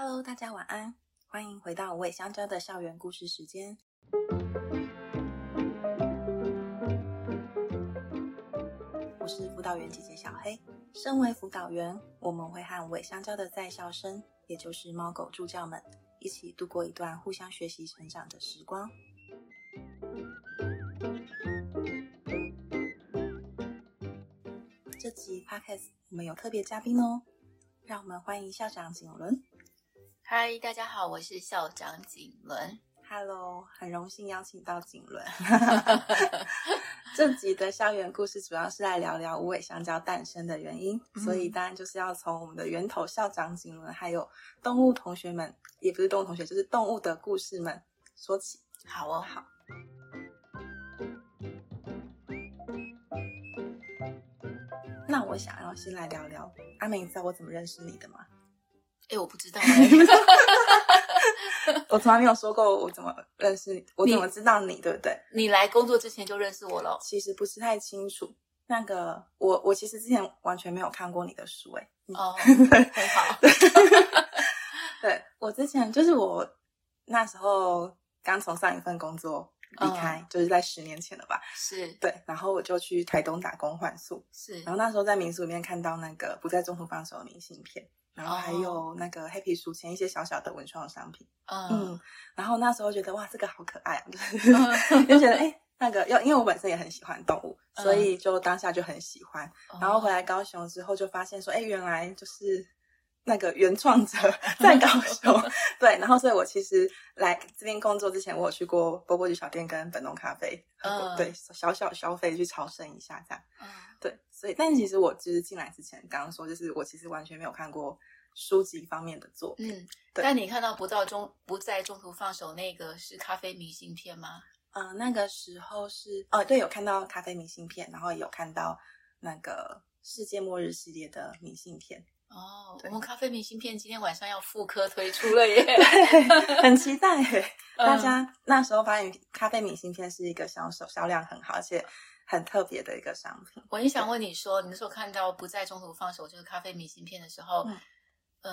Hello，大家晚安，欢迎回到无尾香蕉的校园故事时间。我是辅导员姐姐小黑。身为辅导员，我们会和无尾香蕉的在校生，也就是猫狗助教们，一起度过一段互相学习成长的时光。这集 Podcast 我们有特别嘉宾哦，让我们欢迎校长景伦。嗨，大家好，我是校长景伦。Hello，很荣幸邀请到景伦。这集的校园故事主要是来聊聊无尾香蕉诞生的原因，嗯、所以当然就是要从我们的源头校长景伦，还有动物同学们，也不是动物同学，就是动物的故事们说起。好哦，好。那我想要先来聊聊，阿美，你知道我怎么认识你的吗？哎，我不知道。我从来没有说过我怎么认识你，我怎么知道你，你对不对？你来工作之前就认识我了？其实不是太清楚。那个，我我其实之前完全没有看过你的书，哎。哦，很好。对，我之前就是我那时候刚从上一份工作离开，嗯、就是在十年前了吧？是。对，然后我就去台东打工换宿。是。然后那时候在民宿里面看到那个不在中途放手的明信片。然后还有那个黑皮书签，一些小小的文创商品。嗯，嗯，然后那时候觉得哇，这个好可爱，就觉得哎，那个要因为我本身也很喜欢动物，嗯、所以就当下就很喜欢。嗯、然后回来高雄之后，就发现说，哎，原来就是那个原创者 在高雄。嗯、对，然后所以我其实来这边工作之前，我有去过波波橘小店跟本农咖啡，嗯，对，小小消费去朝圣一下这样。嗯，对。所以，但其实我就是进来之前，刚刚说就是我其实完全没有看过书籍方面的作品。嗯，对但你看到不到中不在中途放手那个是咖啡明信片吗？嗯、呃，那个时候是哦，对，有看到咖啡明信片，然后有看到那个世界末日系列的明信片。哦，我们咖啡明信片今天晚上要复刻推出了耶，很期待。大家那时候发现咖啡明信片是一个销售销量很好，而且。很特别的一个商品。我也想问你说，你那时候看到不在中途放手这个咖啡明信片的时候，嗯、呃，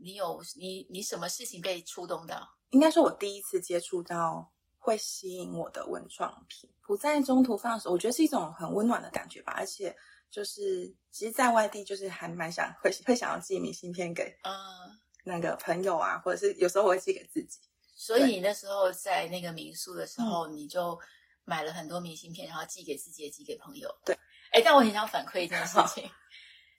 你有你你什么事情被触动到？应该说，我第一次接触到会吸引我的文创品，不在中途放手，我觉得是一种很温暖的感觉吧。而且就是，其实，在外地就是还蛮想会会想要寄明信片给嗯那个朋友啊，或者是有时候我会寄给自己。所以你那时候在那个民宿的时候，嗯、你就。买了很多明信片，然后寄给自己，也寄给朋友。对，哎，但我很想反馈一件事情，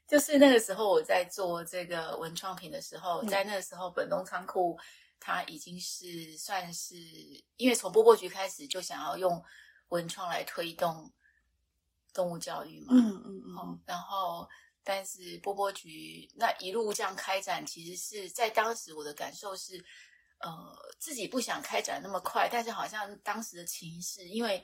就是那个时候我在做这个文创品的时候，嗯、在那个时候本东仓库它已经是算是，因为从波波局开始就想要用文创来推动动物教育嘛，嗯嗯嗯、哦，然后但是波波局那一路这样开展，其实是在当时我的感受是。呃，自己不想开展那么快，但是好像当时的情势，因为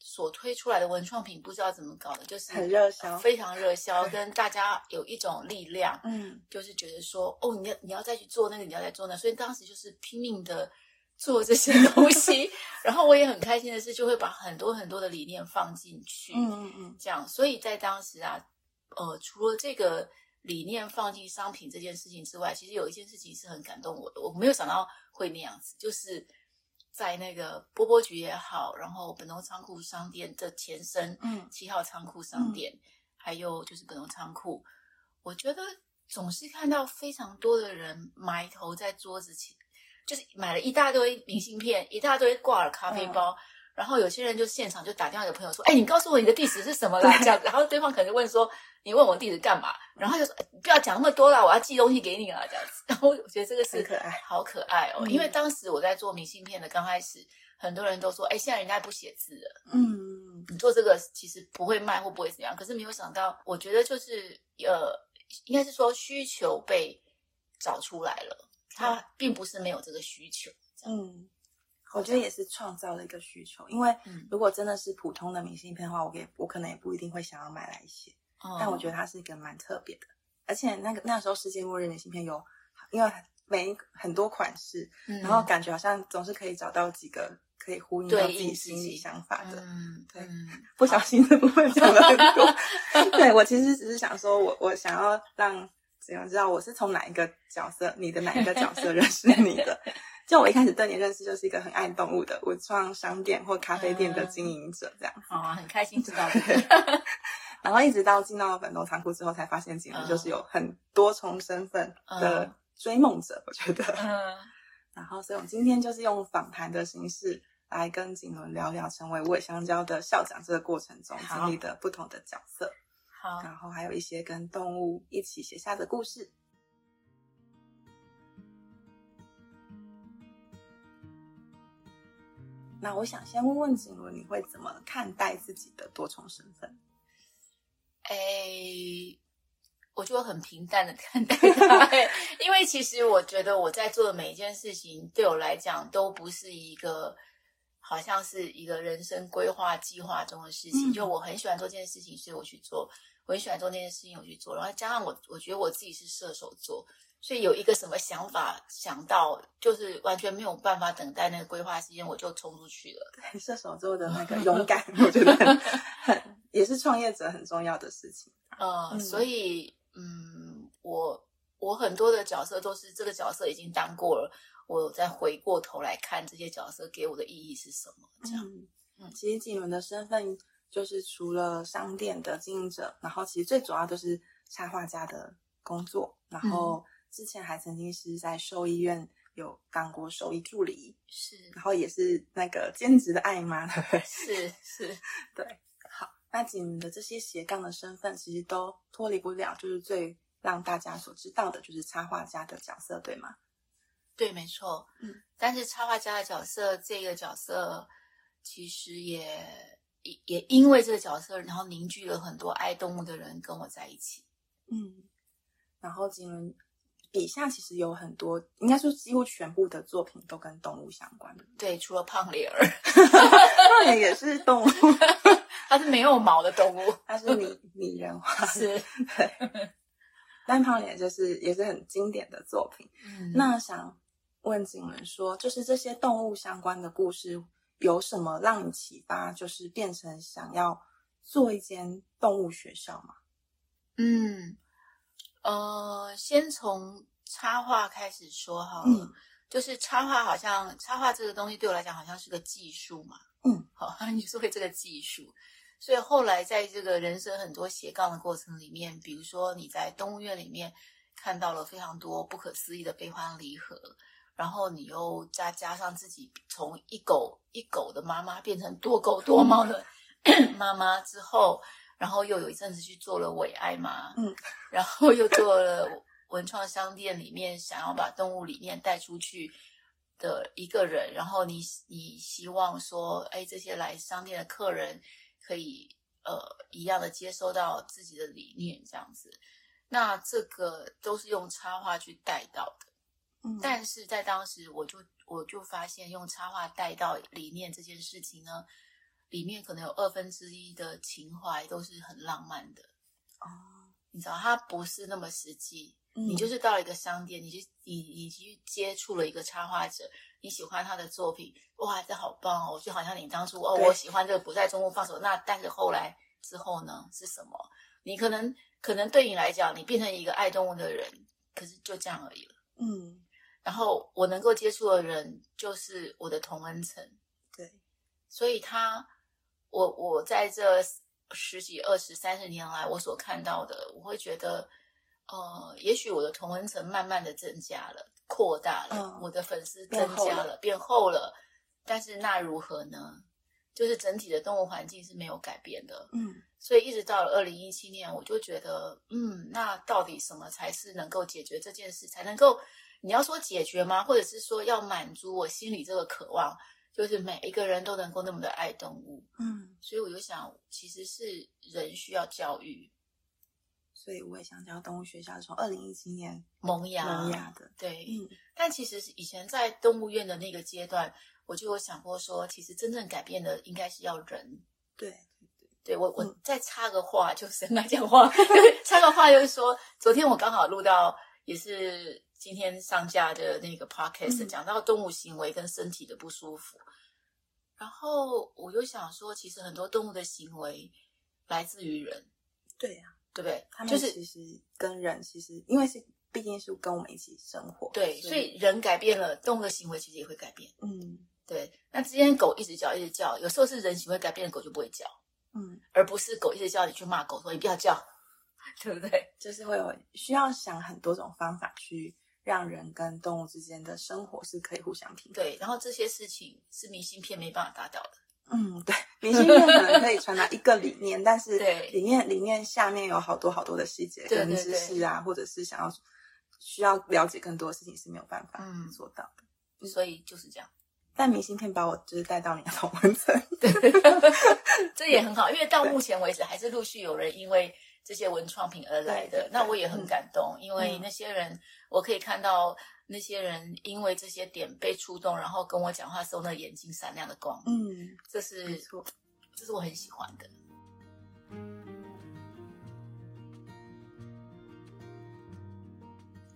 所推出来的文创品不知道怎么搞的，就是很热销，非常热销，跟大家有一种力量，嗯，就是觉得说，哦，你要你要再去做那个，你要再做那个，所以当时就是拼命的做这些东西，然后我也很开心的是，就会把很多很多的理念放进去，嗯嗯嗯，这样，所以在当时啊，呃，除了这个。理念放进商品这件事情之外，其实有一件事情是很感动我的。我没有想到会那样子，就是在那个波波局也好，然后本农仓库商店的前身，嗯，七号仓库商店，嗯、还有就是本农仓库，我觉得总是看到非常多的人埋头在桌子前，就是买了一大堆明信片，一大堆挂耳咖啡包。嗯然后有些人就现场就打电话给朋友说：“哎，你告诉我你的地址是什么啦？”这样子，然后对方可能就问说：“你问我地址干嘛？”然后就说：“不要讲那么多啦，我要寄东西给你了。”这样子。然后我觉得这个是可爱，好可爱哦。因为当时我在做明信片的刚开始，很多人都说：“哎，现在人家不写字了，嗯，你做这个其实不会卖或不会怎样。”可是没有想到，我觉得就是呃，应该是说需求被找出来了，他并不是没有这个需求，嗯。我觉得也是创造了一个需求，因为如果真的是普通的明信片的话，我也我可能也不一定会想要买来写。哦、但我觉得它是一个蛮特别的，而且那个那时候世界末日明信片有，因为每一很多款式，嗯、然后感觉好像总是可以找到几个可以呼应到自己心里想法的。嗯，对，嗯、不小心的部分讲了很多。对，我其实只是想说我我想要让。想要知道我是从哪一个角色，你的哪一个角色认识你的？就我一开始对你认识就是一个很爱动物的文创商店或咖啡店的经营者，这样。好啊，很开心知道的。然后一直到进到本楼仓库之后，才发现景伦就是有很多重身份的追梦者，我觉得。嗯。然后，所以我们今天就是用访谈的形式来跟景伦聊聊成为无尾香蕉的校长这个过程中经历的不同的角色。好。然后还有一些跟动物一起写下的故事。那我想先问问景伦，你会怎么看待自己的多重身份？哎，我就很平淡的看待它，因为其实我觉得我在做的每一件事情，对我来讲都不是一个，好像是一个人生规划计划中的事情。嗯、就我很喜欢做这件事情，所以我去做；我很喜欢做那件事情，我去做。然后加上我，我觉得我自己是射手座，所以有一个什么想法想到，就是完全没有办法等待那个规划时间，我就冲出去了。对，射手座的那个 勇敢，我觉得很很。也是创业者很重要的事情。呃，嗯、所以，嗯，我我很多的角色都是这个角色已经当过了，我再回过头来看这些角色给我的意义是什么？这样，嗯，嗯，其实景伦的身份就是除了商店的经营者，然后其实最主要都是插画家的工作，然后之前还曾经是在兽医院有当过兽医助理，是，然后也是那个兼职的爱妈，是是，对。好那景伦的这些斜杠的身份，其实都脱离不了，就是最让大家所知道的，就是插画家的角色，对吗？对，没错。嗯，但是插画家的角色，这个角色其实也也也因为这个角色，然后凝聚了很多爱动物的人跟我在一起。嗯，然后景伦笔下其实有很多，应该说几乎全部的作品都跟动物相关的。对，除了胖脸儿，胖脸也是动物。它是没有毛的动物，它是拟拟人化，是对。但胖脸就是也是很经典的作品。嗯、那想问景文说，就是这些动物相关的故事有什么让你启发，就是变成想要做一间动物学校吗？嗯，呃，先从插画开始说好了。嗯、就是插画好像插画这个东西对我来讲好像是个技术嘛。嗯，好，你说会这个技术。所以后来在这个人生很多斜杠的过程里面，比如说你在动物园里面看到了非常多不可思议的悲欢离合，然后你又再加上自己从一狗一狗的妈妈变成多狗多猫的 妈妈之后，然后又有一阵子去做了伪爱妈，嗯，然后又做了文创商店里面想要把动物理念带出去的一个人，然后你你希望说，哎，这些来商店的客人。可以呃一样的接收到自己的理念这样子，那这个都是用插画去带到的，嗯，但是在当时我就我就发现用插画带到理念这件事情呢，里面可能有二分之一的情怀都是很浪漫的哦，你知道它不是那么实际，嗯，你就是到了一个商店，你去你你去接触了一个插画者。你喜欢他的作品，哇，这好棒哦！就好像你当初哦，我喜欢这个不在中国放手，那但是后来之后呢是什么？你可能可能对你来讲，你变成一个爱动物的人，可是就这样而已了。嗯，然后我能够接触的人就是我的同恩层，对，所以他，我我在这十几、二十、三十年来，我所看到的，我会觉得，呃，也许我的同恩层慢慢的增加了。扩大了，嗯、我的粉丝增加了，变厚了，变厚了，但是那如何呢？就是整体的动物环境是没有改变的，嗯，所以一直到了二零一七年，我就觉得，嗯，那到底什么才是能够解决这件事？才能够你要说解决吗？或者是说要满足我心里这个渴望，就是每一个人都能够那么的爱动物，嗯，所以我就想，其实是人需要教育。所以我也想讲动物学校从二零一七年萌芽萌芽的，对，嗯，但其实以前在动物园的那个阶段，我就有想过说，其实真正改变的应该是要人，对，对，对。我我再插个话，就是 来讲话，插个话就是说，昨天我刚好录到，也是今天上架的那个 podcast，讲到动物行为跟身体的不舒服，然后我就想说，其实很多动物的行为来自于人，对呀。对不对？他们其实跟人其实因为是毕竟是跟我们一起生活，对，所以人改变了，动物的行为其实也会改变。嗯，对。那之前狗一直叫一直叫，有时候是人行为改变了，狗就不会叫。嗯，而不是狗一直叫你去骂狗说你不要叫，对不对？就是会有需要想很多种方法去让人跟动物之间的生活是可以互相平衡。对，然后这些事情是明信片没办法达到的。嗯，对，明信片可能可以传达一个理念，但是对里面里面下面有好多好多的细节跟知识啊，或者是想要需要了解更多的事情是没有办法做到的。嗯，所以就是这样。但明信片把我就是带到你的同温层，对，这也很好，因为到目前为止还是陆续有人因为这些文创品而来的，那我也很感动，嗯、因为那些人、嗯、我可以看到那些人因为这些点被触动，然后跟我讲话时候那眼睛闪亮的光，嗯，这是这是我很喜欢的。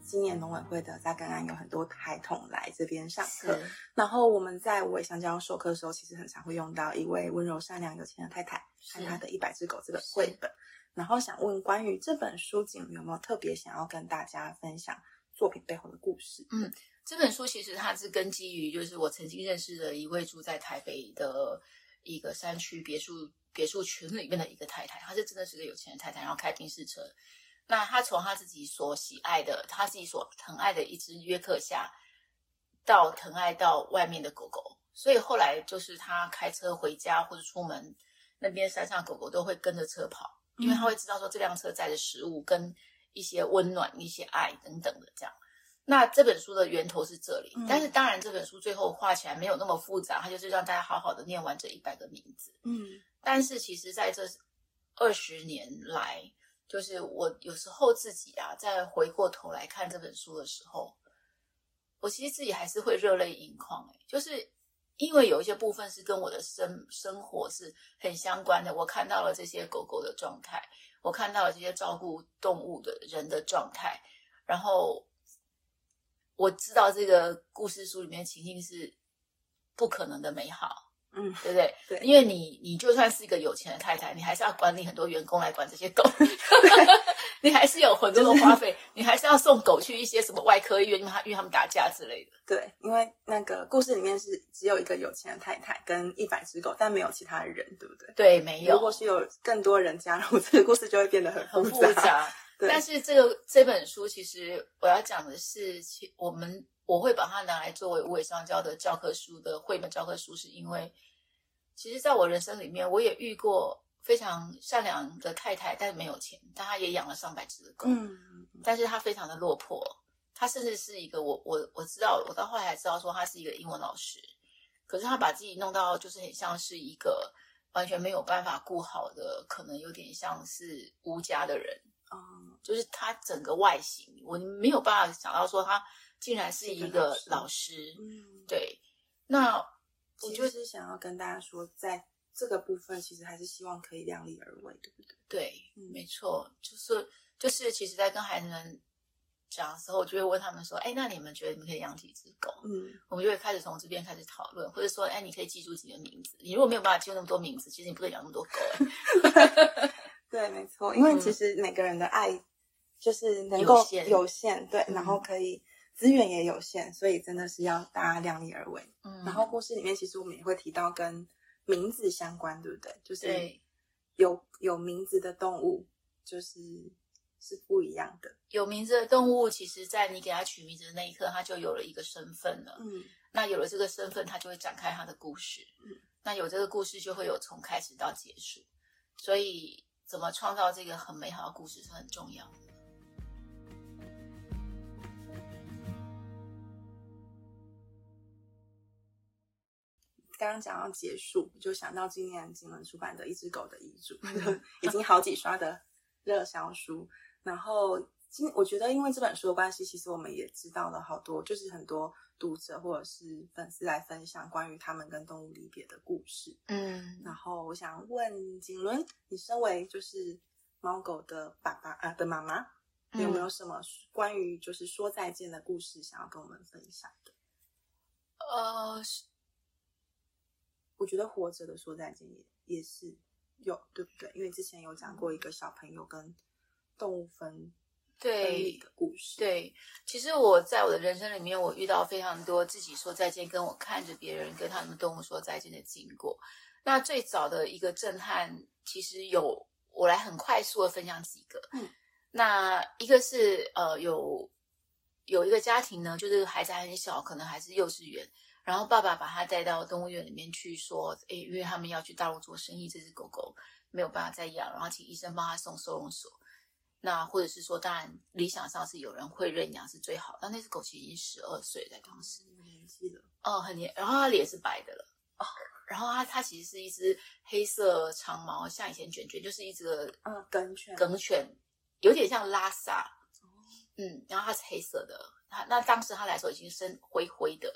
今年农委会的在刚刚有很多孩童来这边上课，然后我们在无尾香蕉授课的时候，其实很常会用到一位温柔善良有钱的太太和她的一百只狗这本绘本。然后想问关于这本书，景有没有特别想要跟大家分享作品背后的故事？嗯，这本书其实它是根基于就是我曾经认识的一位住在台北的一个山区别墅别墅群里面的一个太太，她是真的是个有钱的太太，然后开宾士车。那她从她自己所喜爱的，她自己所疼爱的一只约克夏，到疼爱到外面的狗狗，所以后来就是她开车回家或者出门，那边山上狗狗都会跟着车跑，因为他会知道说这辆车载的食物跟一些温暖、一些爱等等的这样。那这本书的源头是这里，但是当然这本书最后画起来没有那么复杂，它就是让大家好好的念完这一百个名字。嗯，但是其实在这二十年来。就是我有时候自己啊，在回过头来看这本书的时候，我其实自己还是会热泪盈眶。哎，就是因为有一些部分是跟我的生生活是很相关的。我看到了这些狗狗的状态，我看到了这些照顾动物的人的状态，然后我知道这个故事书里面情境是不可能的美好。嗯，对不对？对，因为你你就算是一个有钱的太太，你还是要管理很多员工来管这些狗，你还是有很多的花费，你还是要送狗去一些什么外科医院，因为他因为他们打架之类的。对，因为那个故事里面是只有一个有钱的太太跟一百只狗，但没有其他的人，对不对？对，没有。如果是有更多人加入，这个故事就会变得很复杂。很复杂。对，但是这个这本书其实我要讲的是，其我们。我会把它拿来作为无尾香蕉的教科书的绘本教科书，是因为其实在我人生里面，我也遇过非常善良的太太，但是没有钱，但她也养了上百只的狗，嗯，但是她非常的落魄，她甚至是一个我我我知道，我到后来才知道说她是一个英文老师，可是她把自己弄到就是很像是一个完全没有办法顾好的，可能有点像是无家的人，嗯，就是她整个外形，我没有办法想到说她。竟然是一个老师，嗯，对。那我就是想要跟大家说，在这个部分，其实还是希望可以量力而为，对不对？对，嗯，没错，就是就是，其实，在跟孩子们讲的时候，我就会问他们说：“哎，那你们觉得你们可以养几只狗？”嗯，我们就会开始从这边开始讨论，或者说：“哎，你可以记住几个名字。你如果没有办法记住那么多名字，其实你不能养那么多狗。”对，没错，因为其实每个人的爱就是能够有限，有限，对，然后可以。资源也有限，所以真的是要大家量力而为。嗯，然后故事里面其实我们也会提到跟名字相关，对不对？就是有有名字的动物，就是是不一样的。有名字的动物，其实在你给它取名字的那一刻，它就有了一个身份了。嗯，那有了这个身份，它就会展开它的故事。嗯，那有这个故事，就会有从开始到结束。所以，怎么创造这个很美好的故事是很重要的。刚刚讲到结束，就想到今年景伦出版的一只狗的遗嘱，已经好几刷的热销书。然后今我觉得，因为这本书的关系，其实我们也知道了好多，就是很多读者或者是粉丝来分享关于他们跟动物离别的故事。嗯，然后我想问景伦，你身为就是猫狗的爸爸啊的妈妈，你有没有什么关于就是说再见的故事想要跟我们分享的？呃。我觉得活着的说再见也也是有，对不对？因为之前有讲过一个小朋友跟动物分对的故事。对，其实我在我的人生里面，我遇到非常多自己说再见，跟我看着别人跟他们动物说再见的经过。那最早的一个震撼，其实有我来很快速的分享几个。嗯，那一个是呃有有一个家庭呢，就是孩子还很小，可能还是幼稚园。然后爸爸把他带到动物园里面去，说：“诶，因为他们要去大陆做生意，这只狗狗没有办法再养，然后请医生帮他送收容所。那或者是说，当然理想上是有人会认养是最好。但那只狗其实已经十二岁，在当时年纪了，哦，很年，然后它脸是白的了，哦，然后它它其实是一只黑色长毛，像以前卷卷，就是一只嗯梗犬，梗犬，有点像拉萨，嗯，然后它是黑色的，它那当时它来说已经深灰灰的。”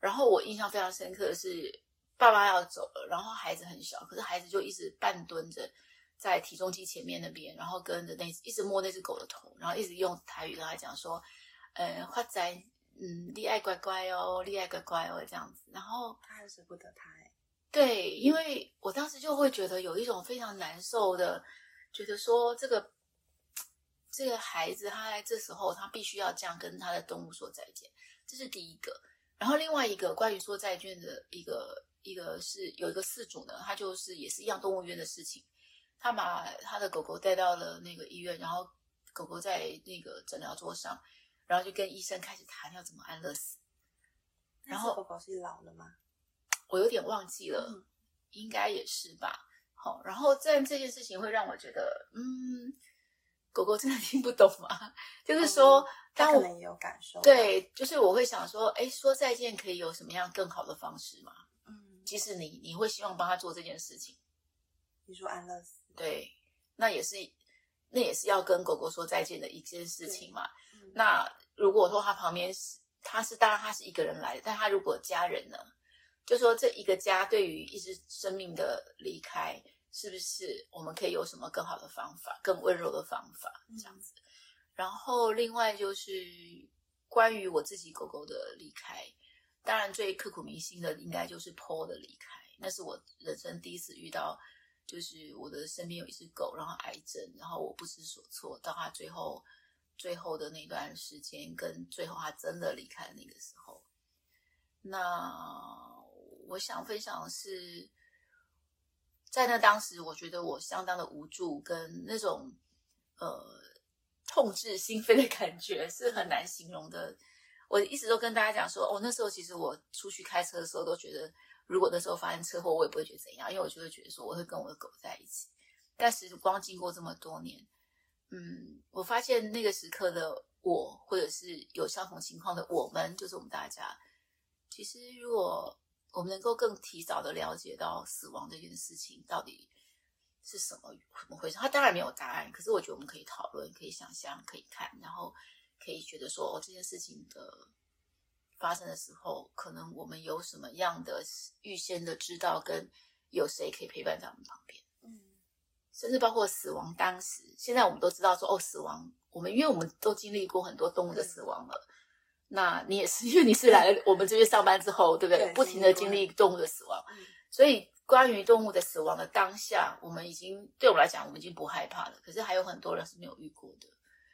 然后我印象非常深刻的是，爸爸要走了，然后孩子很小，可是孩子就一直半蹲着在体重机前面那边，然后跟着那一直摸那只狗的头，然后一直用台语跟他讲说：“呃，发仔，嗯，你爱乖乖哦，你爱乖乖哦，这样子。”然后他还舍不得他哎，对，因为我当时就会觉得有一种非常难受的，觉得说这个这个孩子他在这时候他必须要这样跟他的动物说再见，这是第一个。然后另外一个关于说债券的一个一个是有一个事主呢，他就是也是一样动物园的事情，他把他的狗狗带到了那个医院，然后狗狗在那个诊疗桌上，然后就跟医生开始谈要怎么安乐死。然后狗狗是老了吗？我有点忘记了，嗯、应该也是吧。好，然后这这件事情会让我觉得，嗯，狗狗真的 听不懂吗？就是说。嗯他可能也有感受，对，就是我会想说，哎，说再见可以有什么样更好的方式吗？嗯，即使你你会希望帮他做这件事情，你说安乐死，对，那也是那也是要跟狗狗说再见的一件事情嘛。嗯、那如果说他旁边是他是当然他是一个人来的，但他如果家人呢，就说这一个家对于一只生命的离开，是不是我们可以有什么更好的方法，更温柔的方法，这样子。嗯然后，另外就是关于我自己狗狗的离开，当然最刻骨铭心的应该就是 Paul 的离开。那是我人生第一次遇到，就是我的身边有一只狗，然后癌症，然后我不知所措，到它最后最后的那段时间，跟最后他真的离开的那个时候。那我想分享的是，在那当时，我觉得我相当的无助，跟那种呃。痛彻心扉的感觉是很难形容的。我一直都跟大家讲说，哦，那时候其实我出去开车的时候都觉得，如果那时候发生车祸，我也不会觉得怎样，因为我就会觉得说，我会跟我的狗在一起。但是光经过这么多年，嗯，我发现那个时刻的我，或者是有相同情况的我们，就是我们大家，其实如果我们能够更提早的了解到死亡这件事情到底。是什么怎么回事？他当然没有答案，可是我觉得我们可以讨论，可以想象，可以看，然后可以觉得说，哦，这件事情的发生的时候，可能我们有什么样的预先的知道，跟有谁可以陪伴在我们旁边，嗯，甚至包括死亡当时，现在我们都知道说，哦，死亡，我们因为我们都经历过很多动物的死亡了，嗯、那你也是，因为你是来了我们这边上班之后，对不对？对不停的经历动物的死亡，嗯、所以。关于动物的死亡的当下，我们已经对我们来讲，我们已经不害怕了。可是还有很多人是没有遇过的。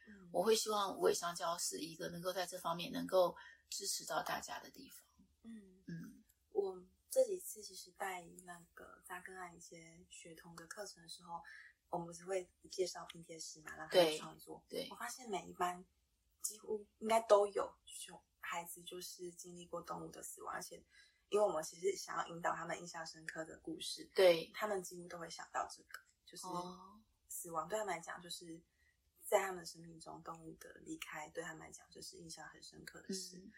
嗯，我会希望无尾香蕉是一个能够在这方面能够支持到大家的地方。嗯嗯，我这几次其实带那个扎根爱一些学童的课程的时候，我们不是会介绍拼贴师嘛，让他们创作。对，对我发现每一班几乎应该都有熊孩子，就是经历过动物的死亡，而且。因为我们其实想要引导他们印象深刻的故事，对，他们几乎都会想到这个，就是死亡对他们来讲，就是在他们生命中动物的离开对他们来讲就是印象很深刻的事。嗯、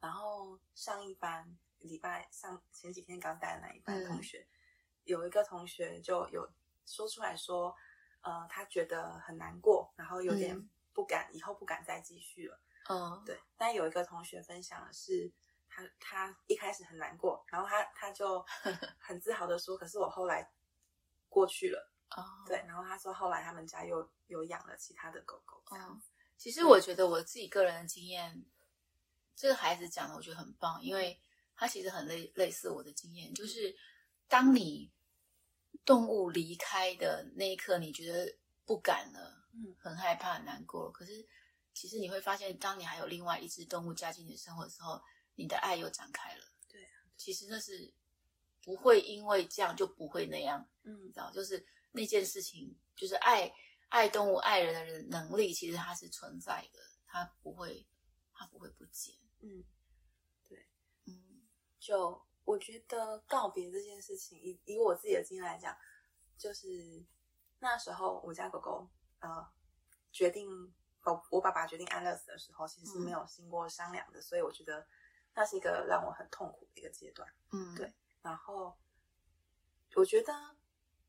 然后上一班礼拜上前几天刚带的那一班同学，嗯、有一个同学就有说出来说，呃，他觉得很难过，然后有点不敢，嗯、以后不敢再继续了。嗯，对。但有一个同学分享的是。他他一开始很难过，然后他他就 很自豪的说：“可是我后来过去了。”哦，对，然后他说后来他们家又有养了其他的狗狗。嗯，其实我觉得我自己个人的经验，这个孩子讲的我觉得很棒，因为他其实很类类似我的经验，就是当你动物离开的那一刻，你觉得不敢了，嗯，很害怕、很难过。可是其实你会发现，当你还有另外一只动物加进你的生活的时候，你的爱又展开了。对啊，其实那是不会因为这样就不会那样。嗯，你知道，就是那件事情，就是爱爱动物、爱人的人能力，其实它是存在的，它不会，它不会不见。嗯，对，嗯，就。我觉得告别这件事情，以以我自己的经验来讲，就是那时候我家狗狗呃决定，我我爸爸决定安乐死的时候，其实是没有经过商量的，嗯、所以我觉得那是一个让我很痛苦的一个阶段。嗯，对。然后我觉得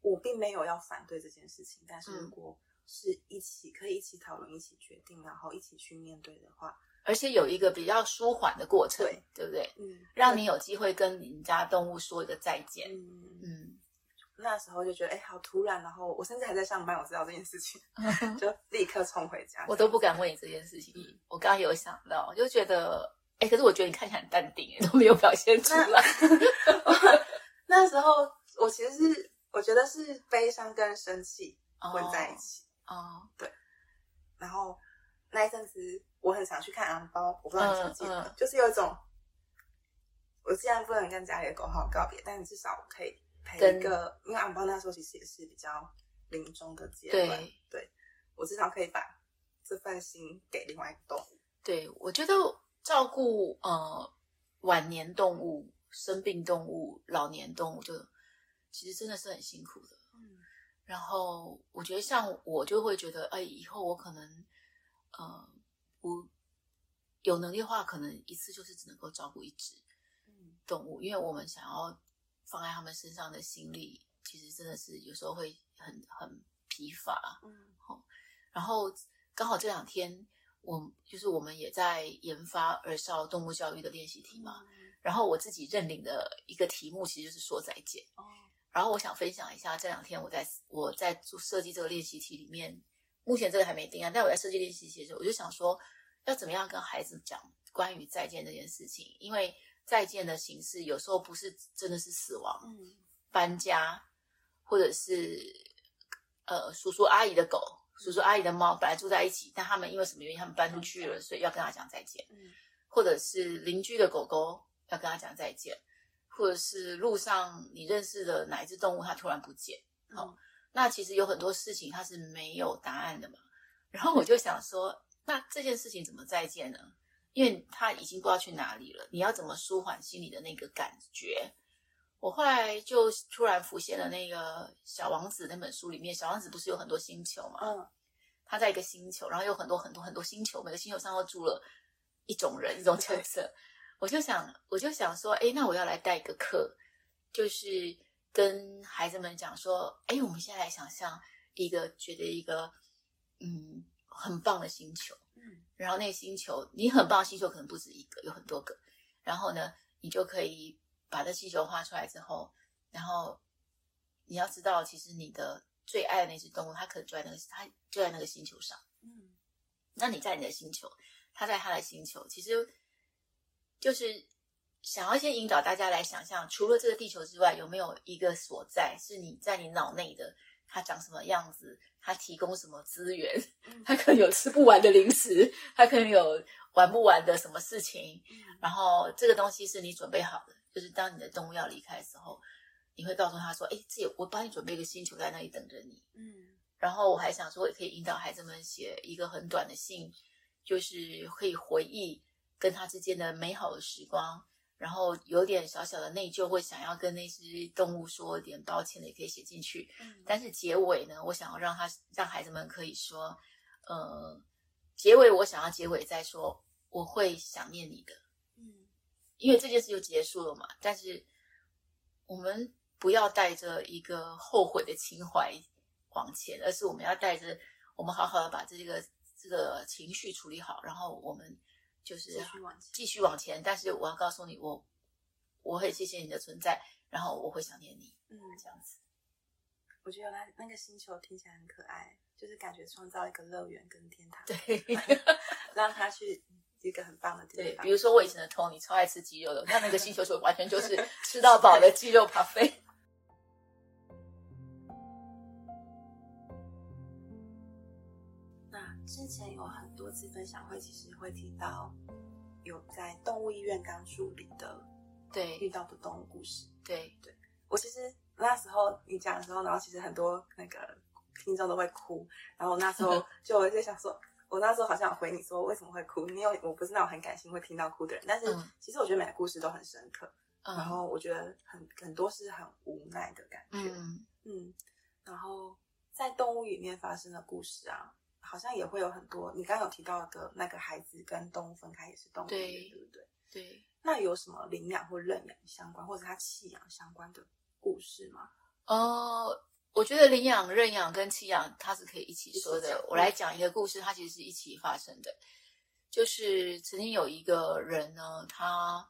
我并没有要反对这件事情，但是如果是一起可以一起讨论、一起决定，然后一起去面对的话。而且有一个比较舒缓的过程，对，对不对？嗯，让你有机会跟你家动物说一个再见。嗯嗯，那时候就觉得，哎，好突然。然后我甚至还在上班，我知道这件事情，就立刻冲回家。我都不敢问你这件事情。嗯、我刚刚有想到，就觉得，哎，可是我觉得你看起来很淡定，都没有表现出来。那，那时候我其实是，我觉得是悲伤跟生气混在一起。哦，哦对。然后那一阵子。我很想去看昂包，我不知道你记不记得，嗯嗯、就是有一种，我既然不能跟家里的狗好好告别，但是至少我可以陪一个，跟因为昂邦那时候其实也是比较临终的阶段，对，对，我至少可以把这份心给另外一个动物。对，我觉得照顾呃晚年动物、生病动物、老年动物，就其实真的是很辛苦的。嗯，然后我觉得像我就会觉得，哎，以后我可能呃。不有能力的话，可能一次就是只能够照顾一只动物，因为我们想要放在他们身上的心力，其实真的是有时候会很很疲乏。嗯，好，然后刚好这两天，我就是我们也在研发儿少动物教育的练习题嘛，嗯、然后我自己认领的一个题目，其实就是说再见。哦，然后我想分享一下这两天我在我在做设计这个练习题里面。目前这个还没定案，但我在设计练习题的时候，我就想说，要怎么样跟孩子讲关于再见这件事情？因为再见的形式有时候不是真的是死亡，嗯，搬家，或者是呃叔叔阿姨的狗、叔叔阿姨的猫本来住在一起，但他们因为什么原因他们搬出去了，所以要跟他讲再见，嗯，或者是邻居的狗狗要跟他讲再见，或者是路上你认识的哪一只动物它突然不见，好。嗯那其实有很多事情它是没有答案的嘛，然后我就想说，那这件事情怎么再见呢？因为他已经不知道去哪里了，你要怎么舒缓心里的那个感觉？我后来就突然浮现了那个《小王子》那本书里面，小王子不是有很多星球嘛？嗯，他在一个星球，然后有很多很多很多星球，每个星球上都住了一种人，一种角色。我就想，我就想说，哎，那我要来带一个课，就是。跟孩子们讲说，哎，我们现在来想象一个觉得一个嗯很棒的星球，嗯，然后那个星球你很棒的星球可能不止一个，有很多个，然后呢，你就可以把这星球画出来之后，然后你要知道，其实你的最爱的那只动物，它可能就在那个它就在那个星球上，嗯，那你在你的星球，它在它的星球，其实就是。想要先引导大家来想象，除了这个地球之外，有没有一个所在是你在你脑内的？它长什么样子？它提供什么资源？他可能有吃不完的零食，他可能有玩不完的什么事情。然后这个东西是你准备好的，就是当你的动物要离开的时候，你会告诉他说：“哎，这有我帮你准备一个星球在那里等着你。”嗯。然后我还想说，也可以引导孩子们写一个很短的信，就是可以回忆跟他之间的美好的时光。然后有点小小的内疚，会想要跟那只动物说点抱歉的，也可以写进去。嗯，但是结尾呢，我想要让他让孩子们可以说，呃，结尾我想要结尾再说，我会想念你的。嗯，因为这件事就结束了嘛。但是我们不要带着一个后悔的情怀往前，而是我们要带着我们好好的把这个这个情绪处理好，然后我们。就是继续往前，继续往前。但是我要告诉你，我我很谢谢你的存在，然后我会想念你。嗯，这样子。我觉得那那个星球听起来很可爱，就是感觉创造一个乐园跟天堂，对，让他去一个很棒的地方。对，比如说我以前的 Tony 超爱吃鸡肉的，那那个星球就完全就是 吃到饱的鸡肉 buffet。之前有很多次分享会，其实会提到有在动物医院当助理的，对遇到的动物故事。对对，我其实那时候你讲的时候，然后其实很多那个听众都会哭，然后我那时候 就我就想说，我那时候好像有回你说为什么会哭，因为我不是那种很感性会听到哭的人，但是其实我觉得每个故事都很深刻，嗯、然后我觉得很很多是很无奈的感觉，嗯嗯，然后在动物里面发生的故事啊。好像也会有很多，你刚刚有提到的那个孩子跟动物分开也是动物，对，对不对？对。那有什么领养或认养相关，或者他弃养相关的故事吗？呃，我觉得领养、认养跟弃养它是可以一起说的。我来讲一个故事，它其实是一起发生的。就是曾经有一个人呢，他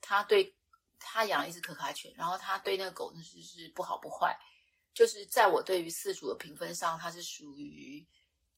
他对他养了一只可卡犬，然后他对那个狗呢就是不好不坏，就是在我对于饲主的评分上，它是属于。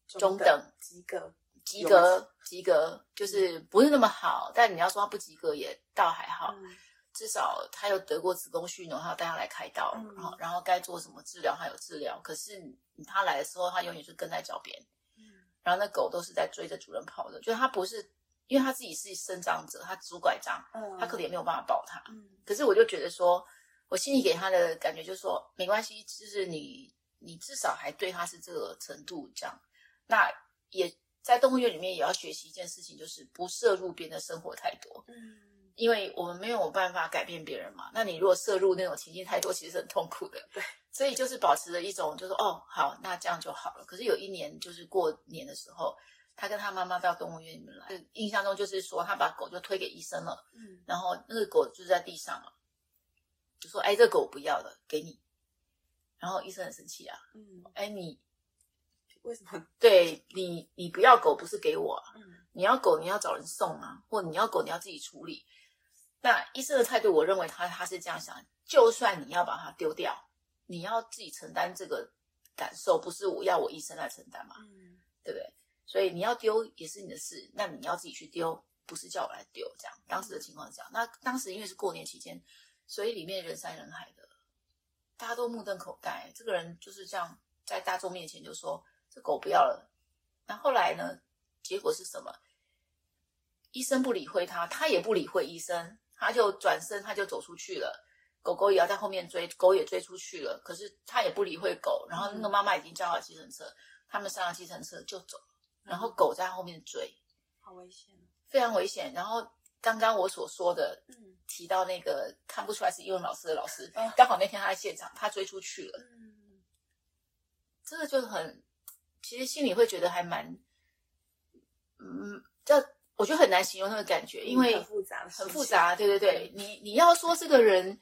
中等及格，及格及格，就是不是那么好，但你要说他不及格也倒还好，嗯、至少他有得过子宫蓄脓，他要带他来开刀，嗯、然后然后该做什么治疗他有治疗，可是他来的时候他永远是跟在脚边，嗯、然后那狗都是在追着主人跑的，就是他不是因为他自己是生长者，他拄拐杖，嗯、他可能也没有办法抱他，嗯、可是我就觉得说，我心里给他的感觉就是说没关系，就是你你至少还对他是这个程度这样。那也在动物园里面也要学习一件事情，就是不摄入别人的生活太多。嗯，因为我们没有办法改变别人嘛。那你如果摄入那种情境太多，其实是很痛苦的。对，所以就是保持着一种，就是哦，好，那这样就好了。可是有一年，就是过年的时候，他跟他妈妈到动物园里面来，印象中就是说他把狗就推给医生了。嗯，然后那个狗就在地上嘛，就说：“哎，这个狗不要了，给你。”然后医生很生气啊。嗯，哎你。为什么？对你，你不要狗不是给我，啊，嗯，你要狗你要找人送啊，或你要狗你要自己处理。那医生的态度，我认为他他是这样想：就算你要把它丢掉，你要自己承担这个感受，不是我要我医生来承担嘛，嗯，对不对？所以你要丢也是你的事，那你要自己去丢，不是叫我来丢。这样当时的情况是这样。那当时因为是过年期间，所以里面人山人海的，大家都目瞪口呆。这个人就是这样在大众面前就说。这狗不要了，那后来呢？结果是什么？医生不理会他，他也不理会医生，他就转身，他就走出去了。狗狗也要在后面追，狗也追出去了。可是他也不理会狗，然后那个妈妈已经叫好计程车，嗯、他们上了计程车就走，然后狗在后面追，好危险，非常危险。然后刚刚我所说的，嗯，提到那个看不出来是英文老师的老师，嗯、刚好那天他在现场，他追出去了，嗯，这个就很。其实心里会觉得还蛮，嗯，这我觉得很难形容那个感觉，因为很复杂，很复杂。对对对，你你要说这个人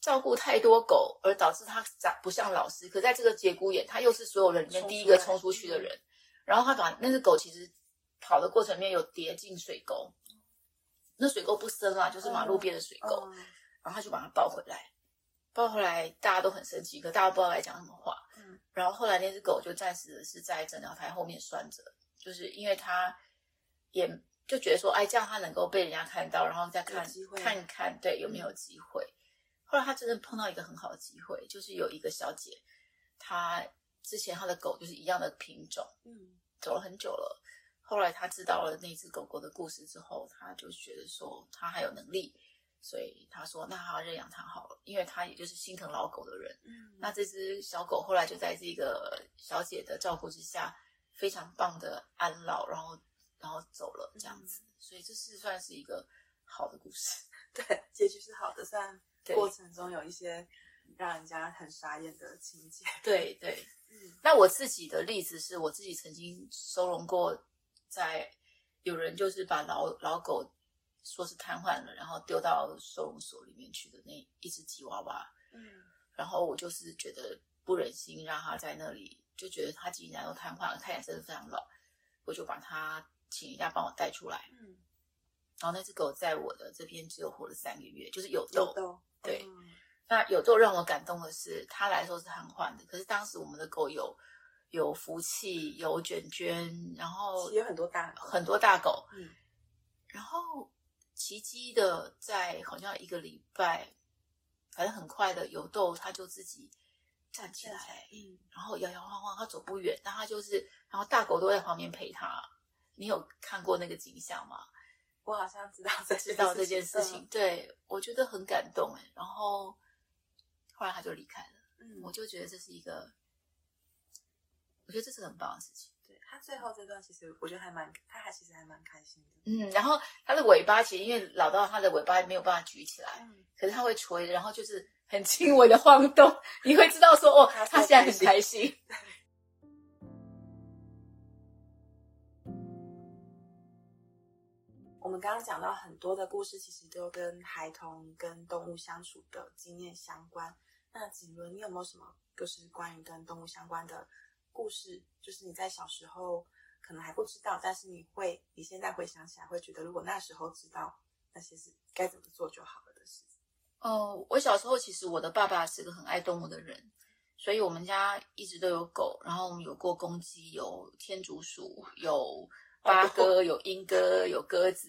照顾太多狗，而导致他长不像老师，可在这个节骨眼，他又是所有人里面第一个冲出去的人，然后他把那只狗其实跑的过程里面有跌进水沟，那水沟不深啊，就是马路边的水沟，然后他就把它抱回来，抱回来大家都很生气，可大家不知道该讲什么话。然后后来那只狗就暂时是在诊疗台后面拴着，就是因为它也就觉得说，哎，这样它能够被人家看到，然后再看看看，对，有没有机会。后来他真的碰到一个很好的机会，就是有一个小姐，她之前她的狗就是一样的品种，嗯，走了很久了。后来他知道了那只狗狗的故事之后，他就觉得说他还有能力。所以他说：“那他要认养它好了，因为他也就是心疼老狗的人。嗯，那这只小狗后来就在这个小姐的照顾之下，非常棒的安老，然后然后走了这样子。嗯，所以这是算是一个好的故事，对，结局是好的，虽然过程中有一些让人家很傻眼的情节。对 对，嗯。那我自己的例子是我自己曾经收容过，在有人就是把老老狗。”说是瘫痪了，然后丢到收容所里面去的那一只吉娃娃，嗯，然后我就是觉得不忍心让它在那里，就觉得它既然都瘫痪了，看起来真的非常老，我就把它请人家帮我带出来，嗯，然后那只狗在我的这边只有活了三个月，就是有痘，有痘，对，嗯、那有痘让我感动的是，它来说是瘫痪的，可是当时我们的狗有有福气，有卷卷，然后有很多大很多大狗，嗯，然后。奇迹的，在好像一个礼拜，反正很快的，有豆他就自己站起来，嗯，然后摇摇晃晃，他走不远，但他就是，然后大狗都在旁边陪他。你有看过那个景象吗？我好像知道这知道这件事情，对，我觉得很感动哎。然后后来他就离开了，嗯，我就觉得这是一个，我觉得这是很棒的事情。对，他最后这段，其实我觉得还蛮，他还其实还蛮开心的。嗯，然后他的尾巴其实因为老到他的尾巴没有办法举起来，嗯，可是他会垂，然后就是很轻微的晃动，你会知道说哦，他现在很开心。我们刚刚讲到很多的故事，其实都跟孩童跟动物相处的经验相关。那景伦，你有没有什么就是关于跟动物相关的故事？就是你在小时候可能还不知道，但是你会你现在回想起来，会觉得如果那时候知道那些是该怎么做就好了的事情。哦，我小时候其实我的爸爸是个很爱动物的人，所以我们家一直都有狗，然后我们有过公鸡，有天竺鼠，有。八哥有鹰哥有鸽子，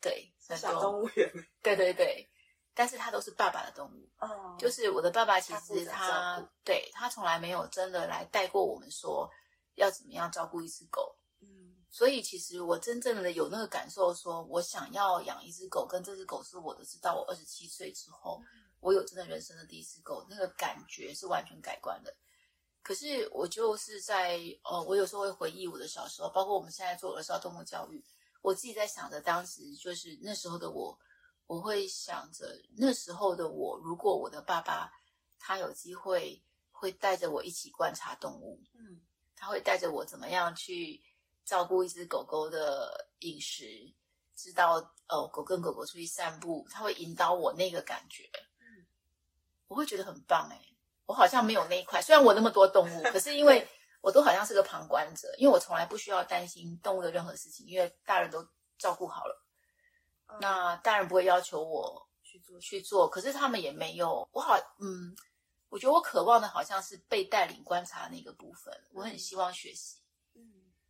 对，小动物园。对对对，但是它都是爸爸的动物。哦，就是我的爸爸，其实他，他对他从来没有真的来带过我们说要怎么样照顾一只狗。嗯，所以其实我真正的有那个感受，说我想要养一只狗，跟这只狗是我的，直到我二十七岁之后，我有真的人生的第一只狗，那个感觉是完全改观的。可是我就是在呃，我有时候会回忆我的小时候，包括我们现在做儿少动物教育，我自己在想着当时就是那时候的我，我会想着那时候的我，如果我的爸爸他有机会会带着我一起观察动物，嗯，他会带着我怎么样去照顾一只狗狗的饮食，知道哦，狗跟狗狗出去散步，他会引导我那个感觉，嗯，我会觉得很棒哎。我好像没有那一块，虽然我那么多动物，可是因为我都好像是个旁观者，因为我从来不需要担心动物的任何事情，因为大人都照顾好了。嗯、那大人不会要求我去做去做，可是他们也没有。我好，嗯，我觉得我渴望的好像是被带领观察那个部分，我很希望学习。嗯，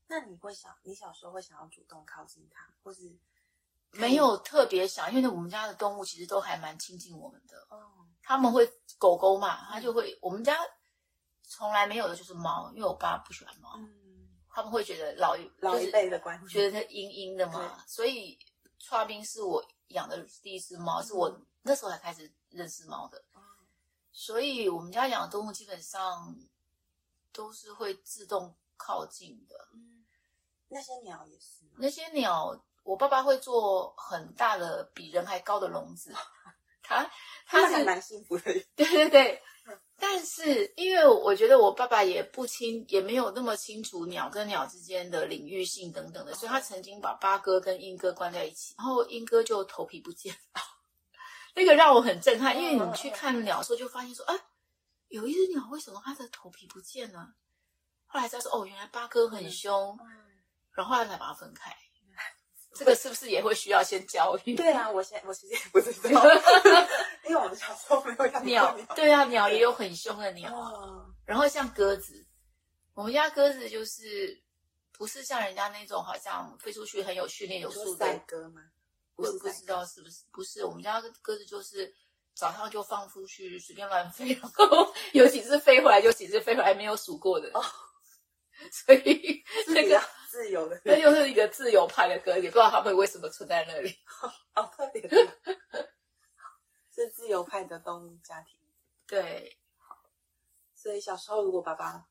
那你会想，你小时候会想要主动靠近它，或是没有特别想？因为我们家的动物其实都还蛮亲近我们的。哦。他们会狗狗嘛，他就会。我们家从来没有的就是猫，因为我爸不喜欢猫。嗯，他们会觉得老一老一辈的关系，觉得它阴阴的嘛。所以，剉冰是我养的第一只猫，是我那时候才开始认识猫的。所以我们家养的动物基本上都是会自动靠近的。嗯，那些鸟也是。那些鸟，我爸爸会做很大的，比人还高的笼子。他他是还蛮幸福的，对 对对。但是因为我觉得我爸爸也不清，也没有那么清楚鸟跟鸟之间的领域性等等的，所以他曾经把八哥跟英哥关在一起，然后英哥就头皮不见了。那个让我很震撼，因为你去看鸟的时候就发现说，啊，有一只鸟为什么它的头皮不见了？后来才说，哦，原来八哥很凶，然后后来才把它分开。这个是不是也会需要先教育？对啊，我现我其实也不知道，因为我们小时候没有养鸟。对啊，鸟也有很凶的鸟。哦。然后像鸽子，我们家鸽子就是不是像人家那种好像飞出去很有训练有素的鸽吗？我不，不知道是不是？不是，我们家鸽子就是早上就放出去随便乱飞，然后 有几只飞回来，有几只飞回来没有数过的。哦。所以那个。自由的，那又是一个自由派的歌，也不知道他们为什么存在那里。好特别的，是自由派的动物家庭。对，好。所以小时候，如果爸爸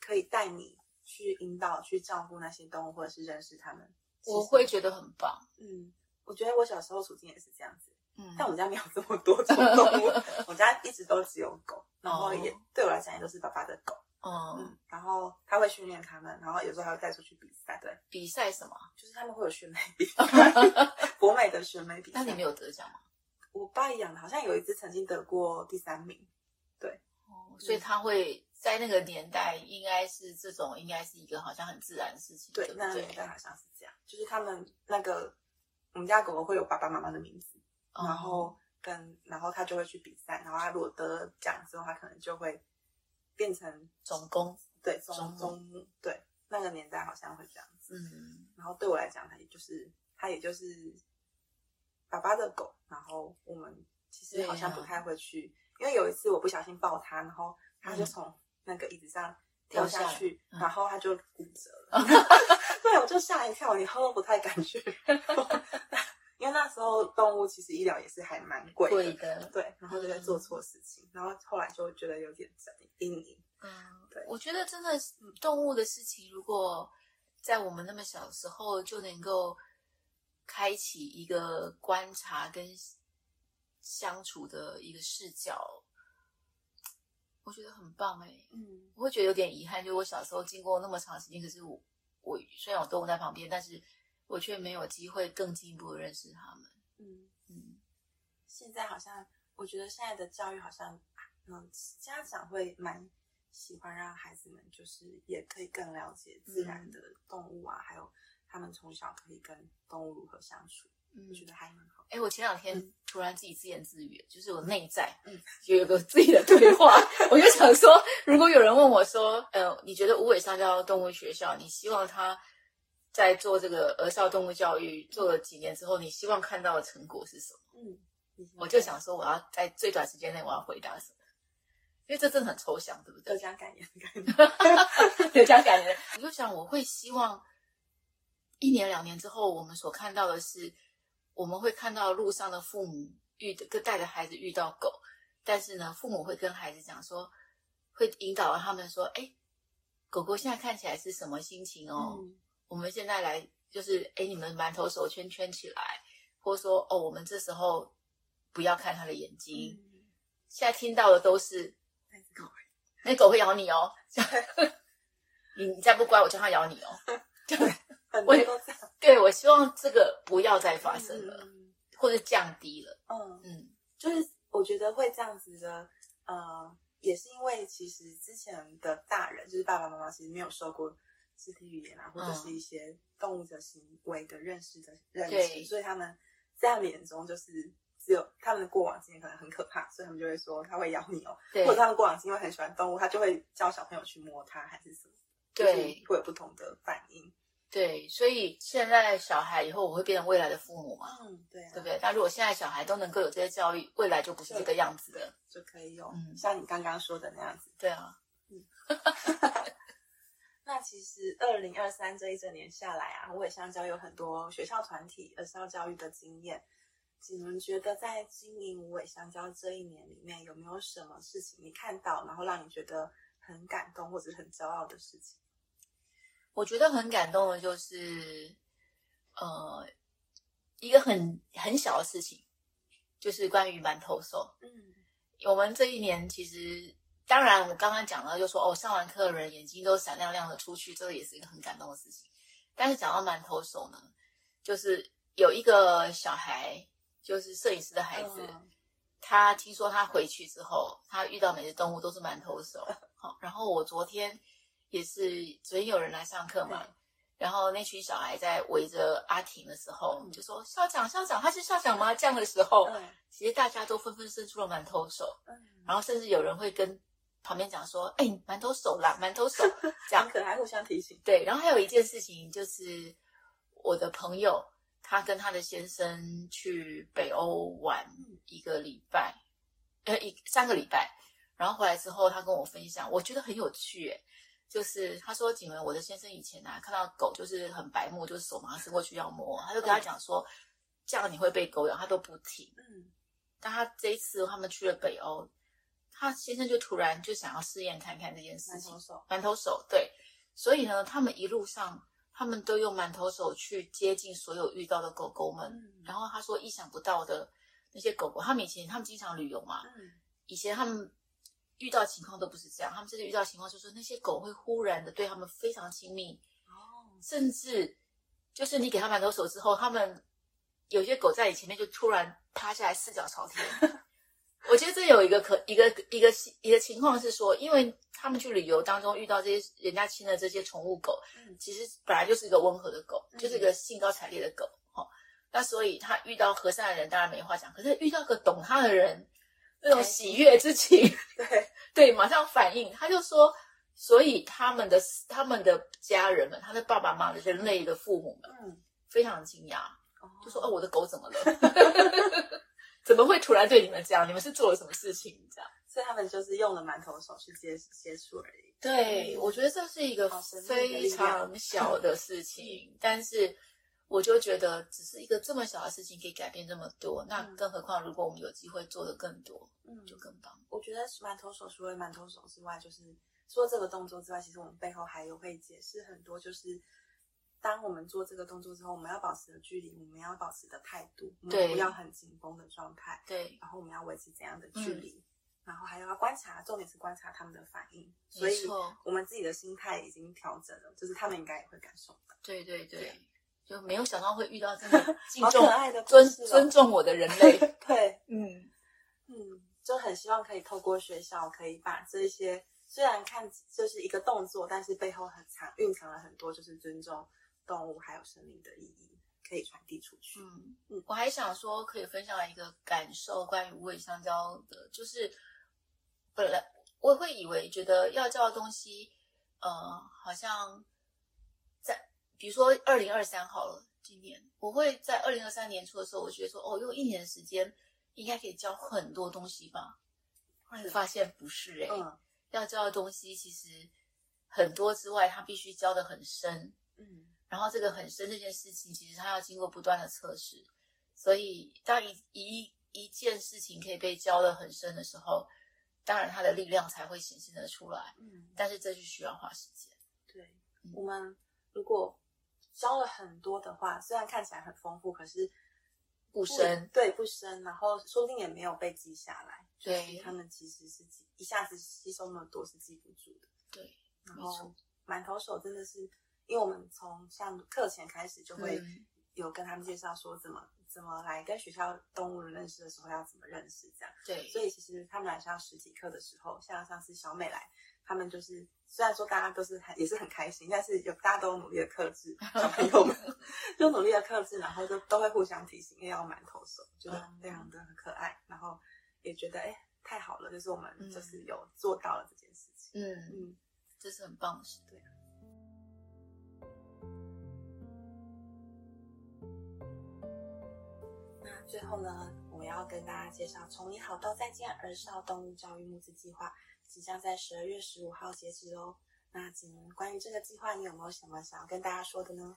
可以带你去引导、去照顾那些动物，或者是认识他们，我会觉得很棒。嗯，我觉得我小时候处境也是这样子。嗯，但我们家没有这么多种动物，我家一直都只有狗，然后也、哦、对我来讲也都是爸爸的狗。嗯，嗯，然后他会训练他们，然后有时候还会带出去比赛。对，比赛什么？就是他们会有选美比赛，博美的选美比赛。那你没有得奖吗？我爸养的，好像有一只曾经得过第三名。对，哦，所以他会在那个年代，应该是这种，应该是一个好像很自然的事情。对，对对那个年代好像是这样，就是他们那个我们家狗狗会有爸爸妈妈的名字，嗯、然后跟然后他就会去比赛，然后他如果得奖之后，他可能就会。变成总工，对总总对，那个年代好像会这样子。嗯，然后对我来讲，它也就是它也就是爸爸的狗。然后我们其实好像不太会去，啊、因为有一次我不小心抱它，然后他就从那个椅子上跳下去，嗯、然后他就骨折了。嗯、对，我就吓一跳，以后都不太敢去，因为那时候动物其实医疗也是还蛮贵的。的。对，然后就在做错事情，嗯、然后后来就觉得有点阴影。嗯，对，我觉得真的是动物的事情，如果在我们那么小的时候就能够开启一个观察跟相处的一个视角，我觉得很棒哎。嗯，我会觉得有点遗憾，就是我小时候经过那么长时间，可是我我虽然有动物在旁边，但是我却没有机会更进一步的认识他们。嗯嗯，现在好像我觉得现在的教育好像，嗯，家长会蛮。喜欢让孩子们就是也可以更了解自然的动物啊，嗯、还有他们从小可以跟动物如何相处，嗯、我觉得还蛮好。哎，我前两天突然自己自言自语，嗯、就是我内在嗯，就有个自己的对话，我就想说，如果有人问我说，呃，你觉得无尾香蕉动物学校，你希望他在做这个儿少动物教育做了几年之后，你希望看到的成果是什么？嗯，我就想说，我要在最短时间内我要回答什么。因为这真的很抽象，对不对？得奖感言的感觉，得奖感言。我就想，我会希望一年两年之后，我们所看到的是，我们会看到路上的父母遇跟带着孩子遇到狗，但是呢，父母会跟孩子讲说，会引导他们说：“哎，狗狗现在看起来是什么心情哦？嗯、我们现在来就是，哎，你们馒头手圈圈起来，或者说，哦，我们这时候不要看他的眼睛。嗯、现在听到的都是。”那狗那狗会咬你哦！你你再不乖，我叫它咬你哦！对，很多都这样。对，我希望这个不要再发生了，嗯、或者降低了。嗯嗯，嗯就是我觉得会这样子的，呃，也是因为其实之前的大人，就是爸爸妈妈，其实没有受过肢体语言啊，或者是一些动物的行为的认识的认知，对所以他们在他们眼中就是。只有他们的过往经验可能很可怕，所以他们就会说他会咬你哦。对或者他们过往经验很喜欢动物，他就会教小朋友去摸它，还是什么？对，会有不同的反应。对，所以现在小孩以后我会变成未来的父母嘛？嗯，对、啊，对不对？那如果现在小孩都能够有这些教育，未来就不是这个样子的，就可以有，嗯，像你刚刚说的那样子。对啊，嗯。那其实二零二三这一整年下来啊，五尾香蕉有很多学校团体儿少教育的经验。你们觉得在经营无尾香蕉这一年里面，有没有什么事情你看到，然后让你觉得很感动或者很骄傲的事情？我觉得很感动的就是，呃，一个很很小的事情，就是关于馒头手。嗯，我们这一年其实，当然我刚刚讲了，就说哦，上完课的人眼睛都闪亮亮的出去，这个也是一个很感动的事情。但是讲到馒头手呢，就是有一个小孩。就是摄影师的孩子，嗯、他听说他回去之后，他遇到每只动物都是馒头手。好，然后我昨天也是，昨天有人来上课嘛，嗯、然后那群小孩在围着阿婷的时候，嗯、就说校长校长，他是校长吗？这样的时候，嗯、其实大家都纷纷伸出了馒头手，嗯、然后甚至有人会跟旁边讲说：“哎，馒头手啦，馒头手。”这样可能还互相提醒。对，然后还有一件事情就是我的朋友。他跟他的先生去北欧玩一个礼拜，呃，一三个礼拜，然后回来之后，他跟我分享，我觉得很有趣，诶，就是他说，景文，我的先生以前啊，看到狗就是很白目，就是手马上伸过去要摸，他就跟他讲说，嗯、这样你会被狗咬，他都不听。嗯，但他这一次他们去了北欧，他先生就突然就想要试验看看这件事情，馒头手，馒头手，对，所以呢，他们一路上。他们都用馒头手去接近所有遇到的狗狗们，嗯、然后他说意想不到的那些狗狗，他们以前他们经常旅游嘛，嗯、以前他们遇到情况都不是这样，他们这次遇到情况就是那些狗会忽然的对他们非常亲密，哦，甚至就是你给他馒头手之后，他们有些狗在你前面就突然趴下来四脚朝天。我觉得这有一个可一个一个一个情况是说，因为他们去旅游当中遇到这些人家亲的这些宠物狗，嗯、其实本来就是一个温和的狗，嗯、就是一个兴高采烈的狗，哦，那所以他遇到和善的人当然没话讲，可是遇到个懂他的人，那种喜悦之情，对。对，马上反应，他就说，所以他们的他们的家人们，他的爸爸妈妈，人类的父母们，嗯，非常惊讶，哦、就说，哦，我的狗怎么了？怎么会突然对你们这样？你们是做了什么事情？这样，所以他们就是用了馒头手去接接触而已。对，我觉得这是一个非常小的事情，但是我就觉得只是一个这么小的事情可以改变这么多，那更何况如果我们有机会做的更多，嗯，就更棒。我觉得馒头手除了馒头手之外，就是做这个动作之外，其实我们背后还有会解释很多，就是。当我们做这个动作之后，我们要保持的距离，我们要保持的态度，对，我们不要很紧绷的状态，对。然后我们要维持怎样的距离，嗯、然后还要观察，重点是观察他们的反应。所以，我们自己的心态已经调整了，就是他们应该也会感受到。对对对，对就没有想到会遇到这么 敬重、爱的尊尊重我的人类。对，嗯嗯，就很希望可以透过学校，可以把这些虽然看就是一个动作，但是背后很藏蕴藏了很多，就是尊重。动物还有生命的意义可以传递出去。嗯嗯，我还想说，可以分享一个感受，关于无尾香蕉的，就是本来我会以为觉得要教的东西，呃，好像在比如说二零二三好了，今年我会在二零二三年初的时候，我觉得说哦，用一年的时间应该可以教很多东西吧。后来发现不是哎、欸嗯、要教的东西其实很多之外，它必须教的很深。嗯。然后这个很深这件事情，其实它要经过不断的测试，所以当一一一件事情可以被教的很深的时候，当然它的力量才会显现的出来。嗯，但是这就需要花时间。对，嗯，我们如果教了很多的话，虽然看起来很丰富，可是不深，对，不深，然后说不定也没有被记下来。对，他们其实是记一下子吸收那么多是记不住的。对，然后满头手真的是。因为我们从像课前开始就会有跟他们介绍说怎么、嗯、怎么来跟学校动物认识的时候要怎么认识这样。对，所以其实他们来上实体课的时候，像上次小美来，他们就是虽然说大家都是很也是很开心，但是有大家都努力的克制 小朋友们，就努力的克制，然后就都会互相提醒，因为要满头手，觉得非常的很可爱，嗯、然后也觉得哎太好了，就是我们就是有做到了这件事情。嗯嗯，这是很棒的事，对。最后呢，我要跟大家介绍“从你好到再见儿少动物教育募资计划”，即将在十二月十五号截止哦。那请问关于这个计划，你有没有什么想要跟大家说的呢？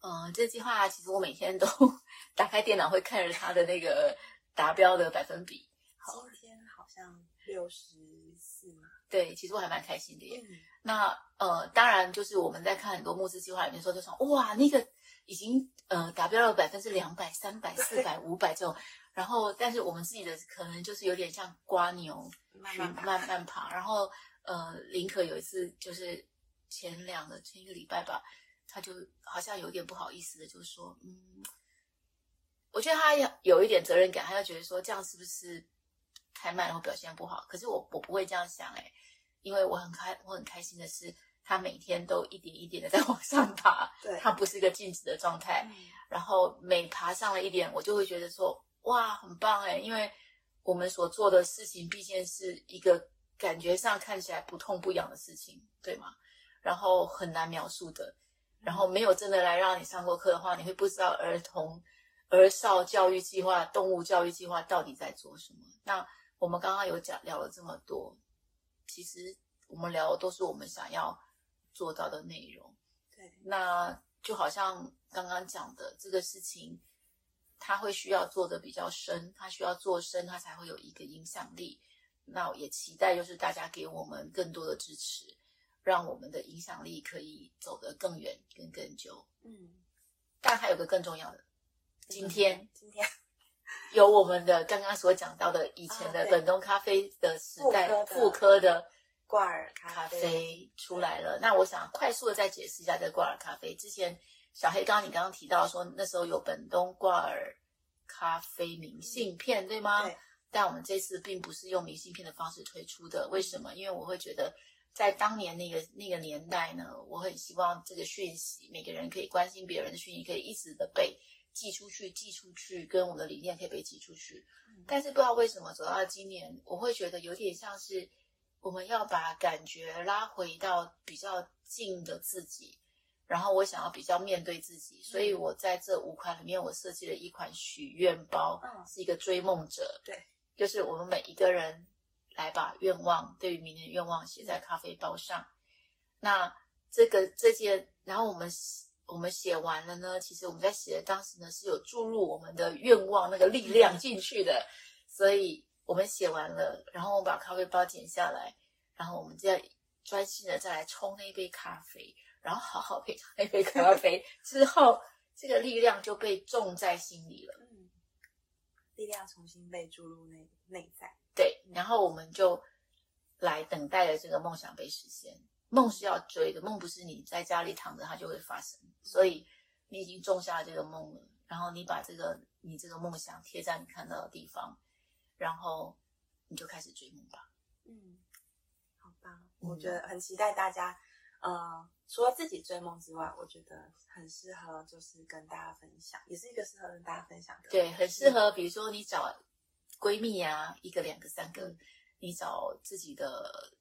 嗯，这个计划其实我每天都 打开电脑会看着它的那个达标的百分比。今天好像六十四嘛？对，其实我还蛮开心的耶。嗯、那呃，当然就是我们在看很多募资计划里面说，就说哇，那个。已经呃达标了百分之两百、三百、四百、五百这种，然后但是我们自己的可能就是有点像瓜牛，慢慢慢慢爬。然后呃，林可有一次就是前两个前一个礼拜吧，他就好像有点不好意思的，就是说，嗯，我觉得他要有一点责任感，他就觉得说这样是不是太慢，然后表现不好？可是我我不会这样想哎，因为我很开我很开心的是。他每天都一点一点的在往上爬，对，他不是一个静止的状态。嗯、然后每爬上了一点，我就会觉得说，哇，很棒哎！因为我们所做的事情毕竟是一个感觉上看起来不痛不痒的事情，对吗？然后很难描述的，然后没有真的来让你上过课的话，你会不知道儿童、儿少教育计划、动物教育计划到底在做什么。那我们刚刚有讲聊了这么多，其实我们聊的都是我们想要。做到的内容，对，那就好像刚刚讲的这个事情，他会需要做的比较深，他需要做深，他才会有一个影响力。那我也期待就是大家给我们更多的支持，让我们的影响力可以走得更远、更更久。嗯，但还有个更重要的，今天今天有我们的刚刚所讲到的以前的本东咖啡的时代复科的。挂耳咖啡，出来了，那我想快速的再解释一下这个挂耳咖啡。之前小黑刚刚你刚刚提到说那时候有本东挂耳咖啡明信片，对吗？对。但我们这次并不是用明信片的方式推出的，为什么？因为我会觉得在当年那个那个年代呢，我很希望这个讯息，每个人可以关心别人的讯息，可以一直的被寄出去，寄出去，跟我们的理念可以被寄出去。嗯。但是不知道为什么走到今年，我会觉得有点像是。我们要把感觉拉回到比较近的自己，然后我想要比较面对自己，所以我在这五款里面，我设计了一款许愿包，是一个追梦者，对，就是我们每一个人来把愿望对于明年的愿望写在咖啡包上。那这个这件，然后我们我们写完了呢，其实我们在写的当时呢是有注入我们的愿望那个力量进去的，所以我们写完了，然后我把咖啡包剪下来，然后我们再专心的再来冲那一杯咖啡，然后好好配上那杯咖 啡之后，这个力量就被种在心里了。嗯，力量重新被注入内内在。对，然后我们就来等待着这个梦想被实现。梦是要追的，梦不是你在家里躺着它就会发生。所以你已经种下了这个梦了，然后你把这个你这个梦想贴在你看到的地方，然后你就开始追梦吧。嗯，好吧！我觉得很期待大家。呃，除了自己追梦之外，我觉得很适合就是跟大家分享，也是一个适合跟大家分享的。对，很适合，比如说你找闺蜜啊，一个、两个、三个，嗯、你找自己的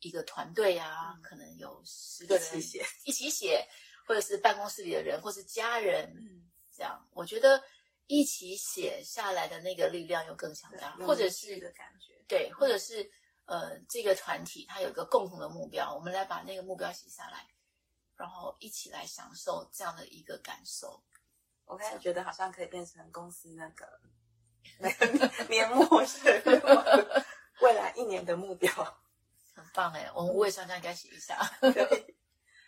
一个团队啊，嗯、可能有十个人一起写，一起写，或者是办公室里的人，或是家人，嗯，这样，我觉得一起写下来的那个力量又更强大，或者是的感觉，对，或者是。呃，这个团体它有一个共同的目标，我们来把那个目标写下来，然后一起来享受这样的一个感受。我开始觉得好像可以变成公司那个 那个年末是 未来一年的目标，很棒哎！我们五位商家应该写一下。对，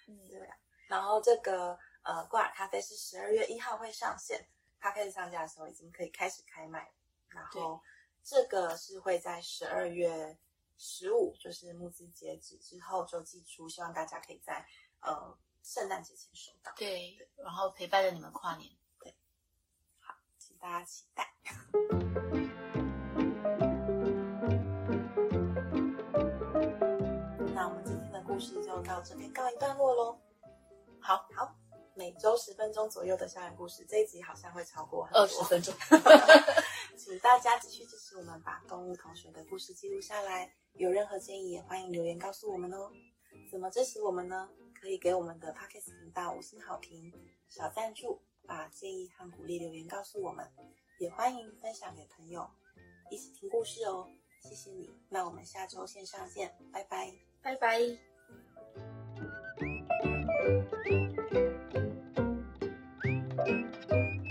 嗯，对啊。然后这个呃，挂耳咖啡是十二月一号会上线，它开始上架的时候已经可以开始开卖，然后这个是会在十二月。十五就是募资截止之后就寄出，希望大家可以在呃圣诞节前收到。对，对，然后陪伴着你们跨年。对，好，请大家期待。那我们今天的故事就到这边告一段落喽。好好，每周十分钟左右的校园故事，这一集好像会超过二十分钟。请大家继续支持我们，把动物同学的故事记录下来。有任何建议也欢迎留言告诉我们哦。怎么支持我们呢？可以给我们的 Podcast 频道五星好评、小赞助，把建议和鼓励留言告诉我们。也欢迎分享给朋友，一起听故事哦。谢谢你，那我们下周线上见，拜拜，拜拜。Obrigado.